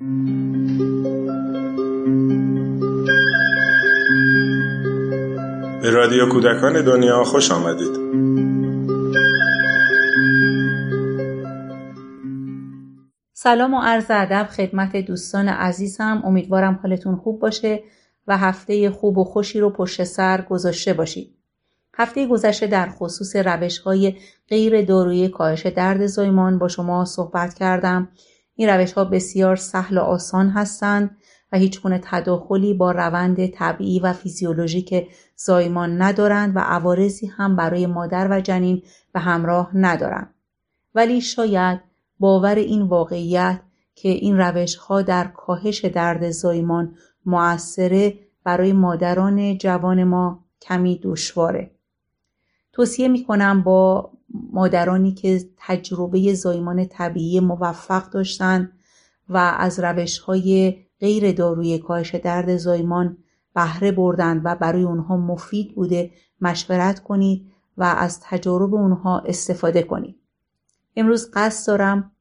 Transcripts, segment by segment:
به رادیو کودکان دنیا خوش آمدید. سلام و عرض ادب خدمت دوستان عزیزم. امیدوارم حالتون خوب باشه و هفته خوب و خوشی رو پشت سر گذاشته باشید. هفته گذشته در خصوص روش های غیر دارویی کاهش درد زایمان با شما صحبت کردم. این روش ها بسیار سهل و آسان هستند و هیچ گونه تداخلی با روند طبیعی و فیزیولوژیک زایمان ندارند و عوارضی هم برای مادر و جنین به همراه ندارند. ولی شاید باور این واقعیت که این روش ها در کاهش درد زایمان مؤثره برای مادران جوان ما کمی دشواره. توصیه می کنم با مادرانی که تجربه زایمان طبیعی موفق داشتند و از روش های غیر داروی کاهش درد زایمان بهره بردند و برای اونها مفید بوده مشورت کنید و از تجارب اونها استفاده کنید. امروز قصد دارم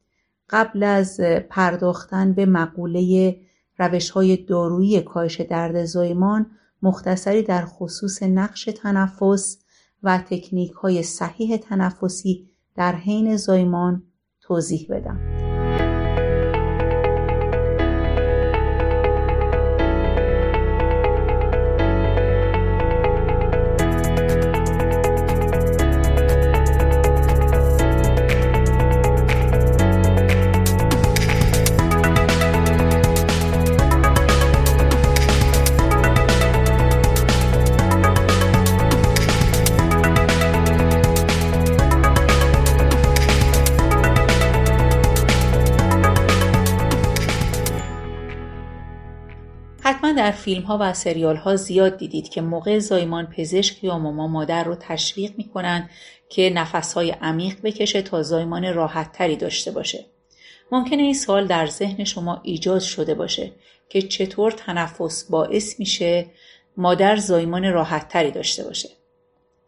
قبل از پرداختن به مقوله روش های دارویی کاهش درد زایمان مختصری در خصوص نقش تنفس و تکنیک های صحیح تنفسی در حین زایمان توضیح بدم. در فیلم ها و سریال ها زیاد دیدید که موقع زایمان پزشک یا ماما مادر رو تشویق می‌کنن که نفس های عمیق بکشه تا زایمان راحت تری داشته باشه. ممکنه این سوال در ذهن شما ایجاد شده باشه که چطور تنفس باعث میشه مادر زایمان راحت تری داشته باشه.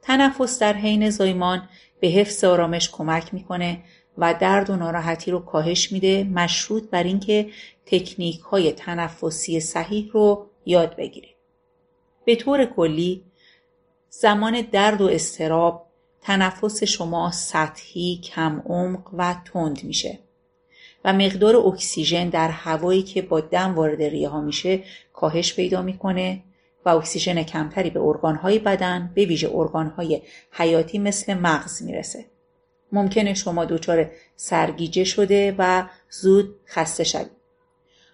تنفس در حین زایمان به حفظ آرامش کمک می‌کنه و درد و ناراحتی رو کاهش میده مشروط بر اینکه تکنیک های تنفسی صحیح رو یاد بگیرید. به طور کلی زمان درد و استراب تنفس شما سطحی، کم عمق و تند میشه و مقدار اکسیژن در هوایی که با دم وارد ریه ها میشه کاهش پیدا می‌کنه و اکسیژن کمتری به ارگانهای بدن به ویژه ارگانهای حیاتی مثل مغز می‌رسه. ممکنه شما دچار سرگیجه شده و زود خسته شوید.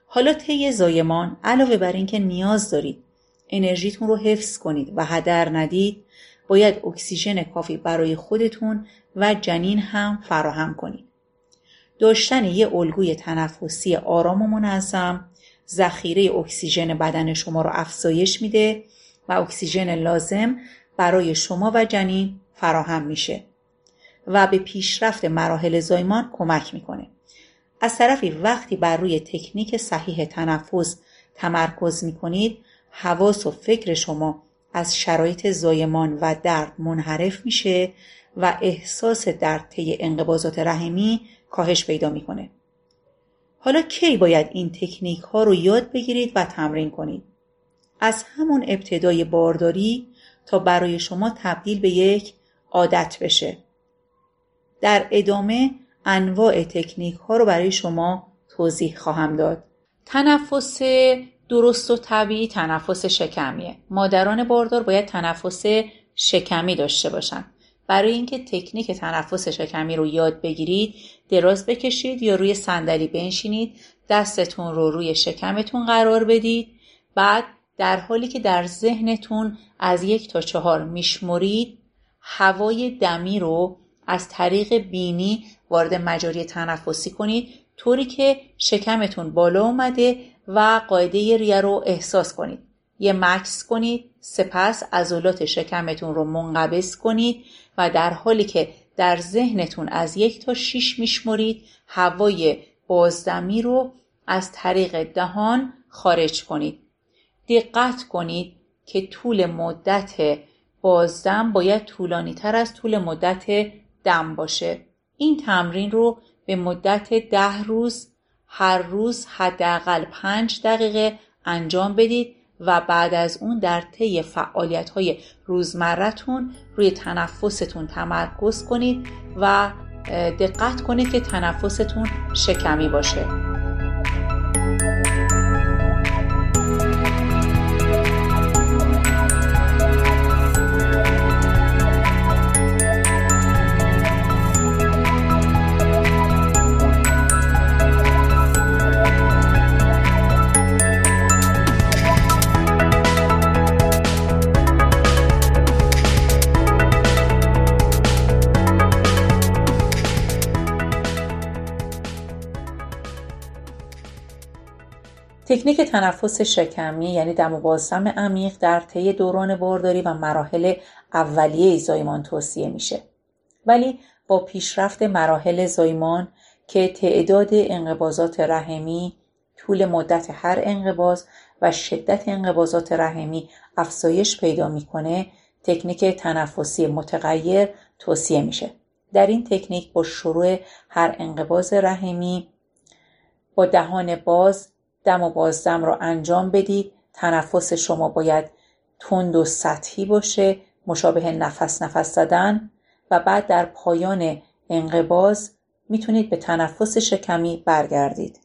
حالا طی زایمان علاوه بر اینکه نیاز دارید انرژیتون رو حفظ کنید و هدر ندید باید اکسیژن کافی برای خودتون و جنین هم فراهم کنید. داشتن یه الگوی تنفسی آرام و منظم ذخیره اکسیژن بدن شما رو افزایش میده و اکسیژن لازم برای شما و جنین فراهم میشه و به پیشرفت مراحل زایمان کمک می‌کنه. از طرفی وقتی بر روی تکنیک صحیح تنفس تمرکز می کنید حواس و فکر شما از شرایط زایمان و درد منحرف میشه و احساس درد طی انقباضات رحمی کاهش پیدا می‌کنه. حالا کی باید این تکنیک ها رو یاد بگیرید و تمرین کنید؟ از همون ابتدای بارداری تا برای شما تبدیل به یک عادت بشه. در ادامه انواع تکنیک ها رو برای شما توضیح خواهم داد. تنفس درست و طبیعی تنفس شکمیه. مادران باردار باید تنفس شکمی داشته باشند. برای اینکه تکنیک تنفس شکمی رو یاد بگیرید دراز بکشید یا روی صندلی بنشینید دستتون رو روی شکمتون قرار بدید بعد در حالی که در ذهنتون از یک تا چهار میشمرید هوای دمی رو از طریق بینی وارد مجاری تنفسی کنید طوری که شکمتون بالا اومده و قاعده ریه رو احساس کنید. یه مکس کنید سپس عضلات شکمتون رو منقبض کنید و در حالی که در ذهنتون از یک تا شیش میشمرید هوای بازدمی رو از طریق دهان خارج کنید. دقت کنید که طول مدت بازدم باید طولانی تر از طول مدت دم باشه. این تمرین رو به مدت ده روز هر روز حداقل پنج دقیقه انجام بدید و بعد از اون در طی فعالیت های روزمرتون روی تنفستون تمرکز کنید و دقت کنید که تنفستون شکمی باشه. تکنیک تنفس شکمی یعنی دم و بازدم عمیق در طی دوران بارداری و مراحل اولیه زایمان توصیه میشه. ولی با پیشرفت مراحل زایمان که تعداد انقباضات رحمی طول مدت هر انقباض و شدت انقباضات رحمی افزایش پیدا می‌کنه تکنیک تنفسی متغیر توصیه میشه. در این تکنیک با شروع هر انقباض رحمی با دهان باز دم و بازدم را انجام بدید. تنفس شما باید تند و سطحی باشه. مشابه نفس نفس زدن. و بعد در پایان انقباز می‌تونید به تنفس شکمی برگردید.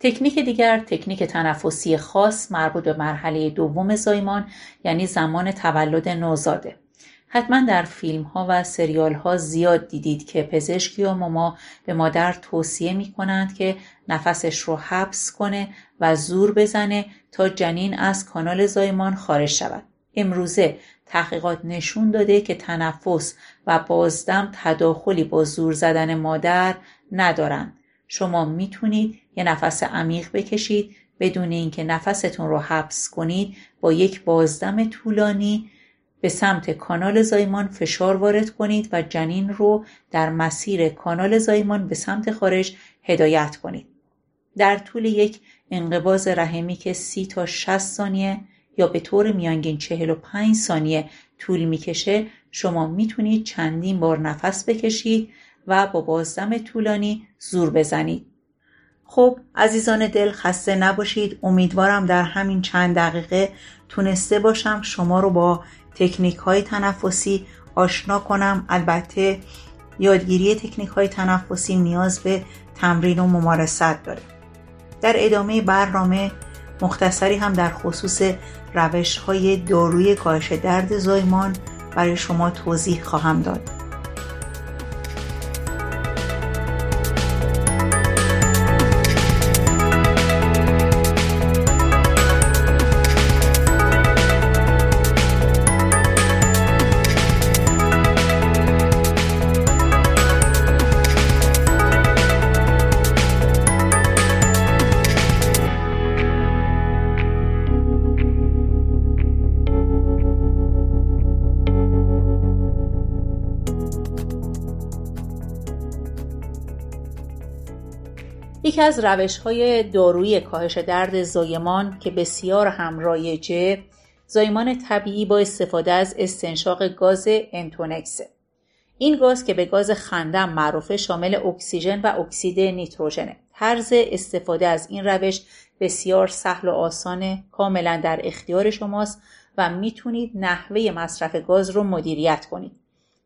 تکنیک دیگر تکنیک تنفسی خاص مربوط به مرحله دوم زایمان یعنی زمان تولد نوزاده. حتما در فیلم ها و سریال ها زیاد دیدید که پزشک یا ماما به مادر توصیه می کنند که نفسش رو حبس کنه و زور بزنه تا جنین از کانال زایمان خارج شود. امروزه تحقیقات نشون داده که تنفس و بازدم تداخلی با زور زدن مادر ندارند. شما می‌تونید یه نفس عمیق بکشید بدون اینکه نفستون رو حبس کنید با یک بازدم طولانی به سمت کانال زایمان فشار وارد کنید و جنین رو در مسیر کانال زایمان به سمت خارج هدایت کنید. در طول یک انقباز رحمی که 30 تا 60 ثانیه یا به طور میانگین 45 ثانیه طول می‌کشه شما می‌تونید چندین بار نفس بکشید و با بازدم طولانی زور بزنید. خب عزیزان دل خسته نباشید امیدوارم در همین چند دقیقه تونسته باشم شما رو با تکنیک های تنفسی آشنا کنم. البته یادگیری تکنیک های تنفسی نیاز به تمرین و ممارست داره. در ادامه برنامه مختصری هم در خصوص روش های داروی کاهش درد زایمان برای شما توضیح خواهم داد. یکی از روش های دارویی کاهش درد زایمان که بسیار هم رایجه زایمان طبیعی با استفاده از استنشاق گاز انتونکسه این گاز که به گاز خندم معروفه شامل اکسیژن و اکسید نیتروژنه طرز استفاده از این روش بسیار سهل و آسانه کاملا در اختیار شماست و می‌تونید نحوه مصرف گاز رو مدیریت کنید.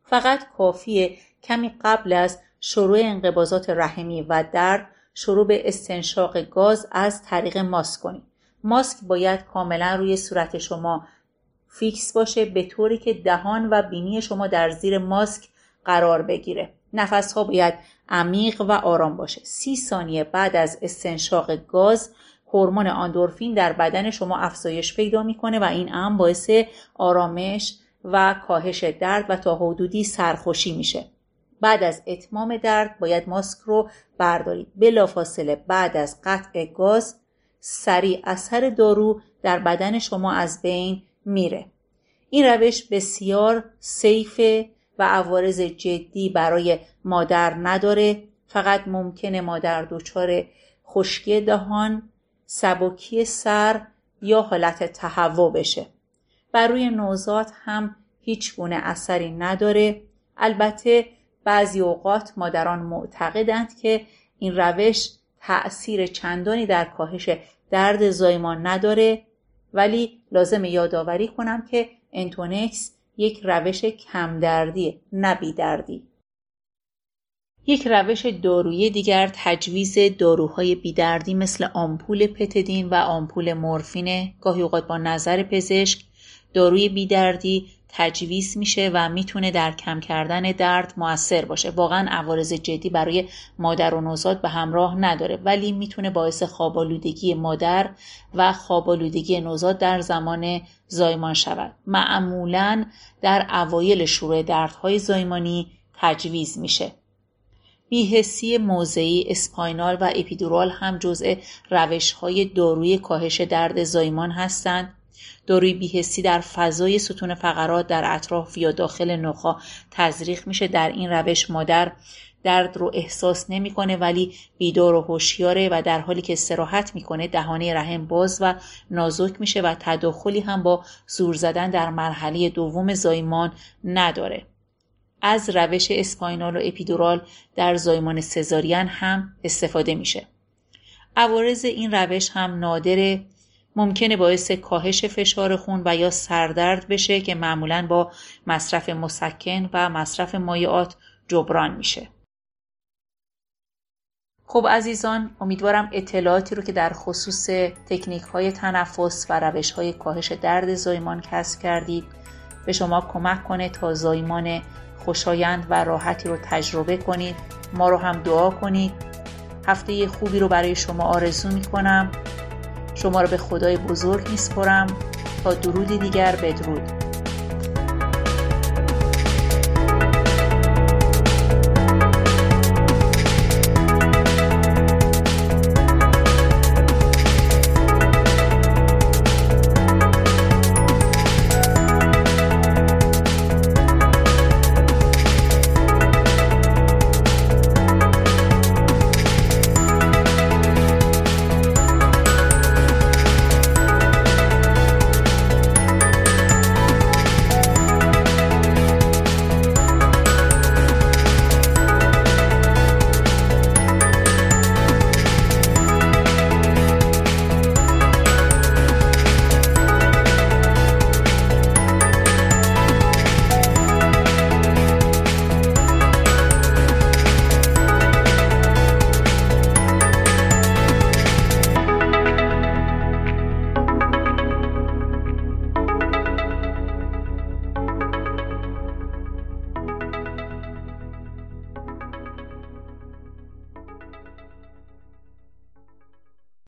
فقط کافیه کمی قبل از شروع انقباضات رحمی و درد شروع به استنشاق گاز از طریق ماسک کنید. ماسک باید کاملا روی صورت شما فیکس باشه به طوری که دهان و بینی شما در زیر ماسک قرار بگیره. نفس ها باید عمیق و آرام باشه. سی ثانیه بعد از استنشاق گاز هورمون آندورفین در بدن شما افزایش پیدا می‌کنه و این هم باعث آرامش و کاهش درد و تا حدودی سرخوشی میشه. بعد از اتمام درد باید ماسک رو بردارید. بلافاصله بعد از قطع گاز سریع اثر دارو در بدن شما از بین میره. این روش بسیار سیفه و عوارض جدی برای مادر نداره. فقط ممکنه مادر دچار خشکی دهان سبکی سر یا حالت تهوع بشه. بر روی نوزاد هم هیچ گونه اثری نداره. البته بعضی اوقات مادران معتقدند که این روش تأثیر چندانی در کاهش درد زایمان نداره ولی لازم یادآوری کنم که انتونکس یک روش کمدردی نه دردی یک روش دارویی دیگر تجویز داروهای بیدردی مثل آمپول پتدین و آمپول مورفینه گاهی اوقات با نظر پزشک داروی بیدردی تجویز میشه و می‌تونه در کم کردن درد موثر باشه. واقعا عوارض جدی برای مادر و نوزاد به همراه نداره ولی می‌تونه باعث خوابالودگی مادر و خوابالودگی نوزاد در زمان زایمان شود. معمولا در اوایل شروع دردهای زایمانی تجویز میشه. بیهسی موضعی اسپاینال و اپیدورال هم جزء روش های داروی کاهش درد زایمان هستند. داروی بیهسی در فضای ستون فقرات در اطراف یا داخل نخا تزریق میشه. در این روش مادر درد رو احساس نمی‌کنه ولی بیدار و هوشیاره و در حالی که استراحت می‌کنه دهانه رحم باز و نازک میشه و تداخلی هم با زور زدن در مرحله دوم زایمان نداره. از روش اسپاینال و اپیدورال در زایمان سزارین هم استفاده میشه. عوارض این روش هم نادره ممکنه باعث کاهش فشار خون و یا سردرد بشه که معمولا با مصرف مسکن و مصرف مایعات جبران میشه. خب عزیزان امیدوارم اطلاعاتی رو که در خصوص تکنیک های تنفس و روش های کاهش درد زایمان کسب کردید به شما کمک کنه تا زایمان خوشایند و راحتی رو تجربه کنید. ما رو هم دعا کنید. هفته خوبی رو برای شما آرزو می کنم شما رو به خدای بزرگ میسپرم. تا درودی دیگر بدرود.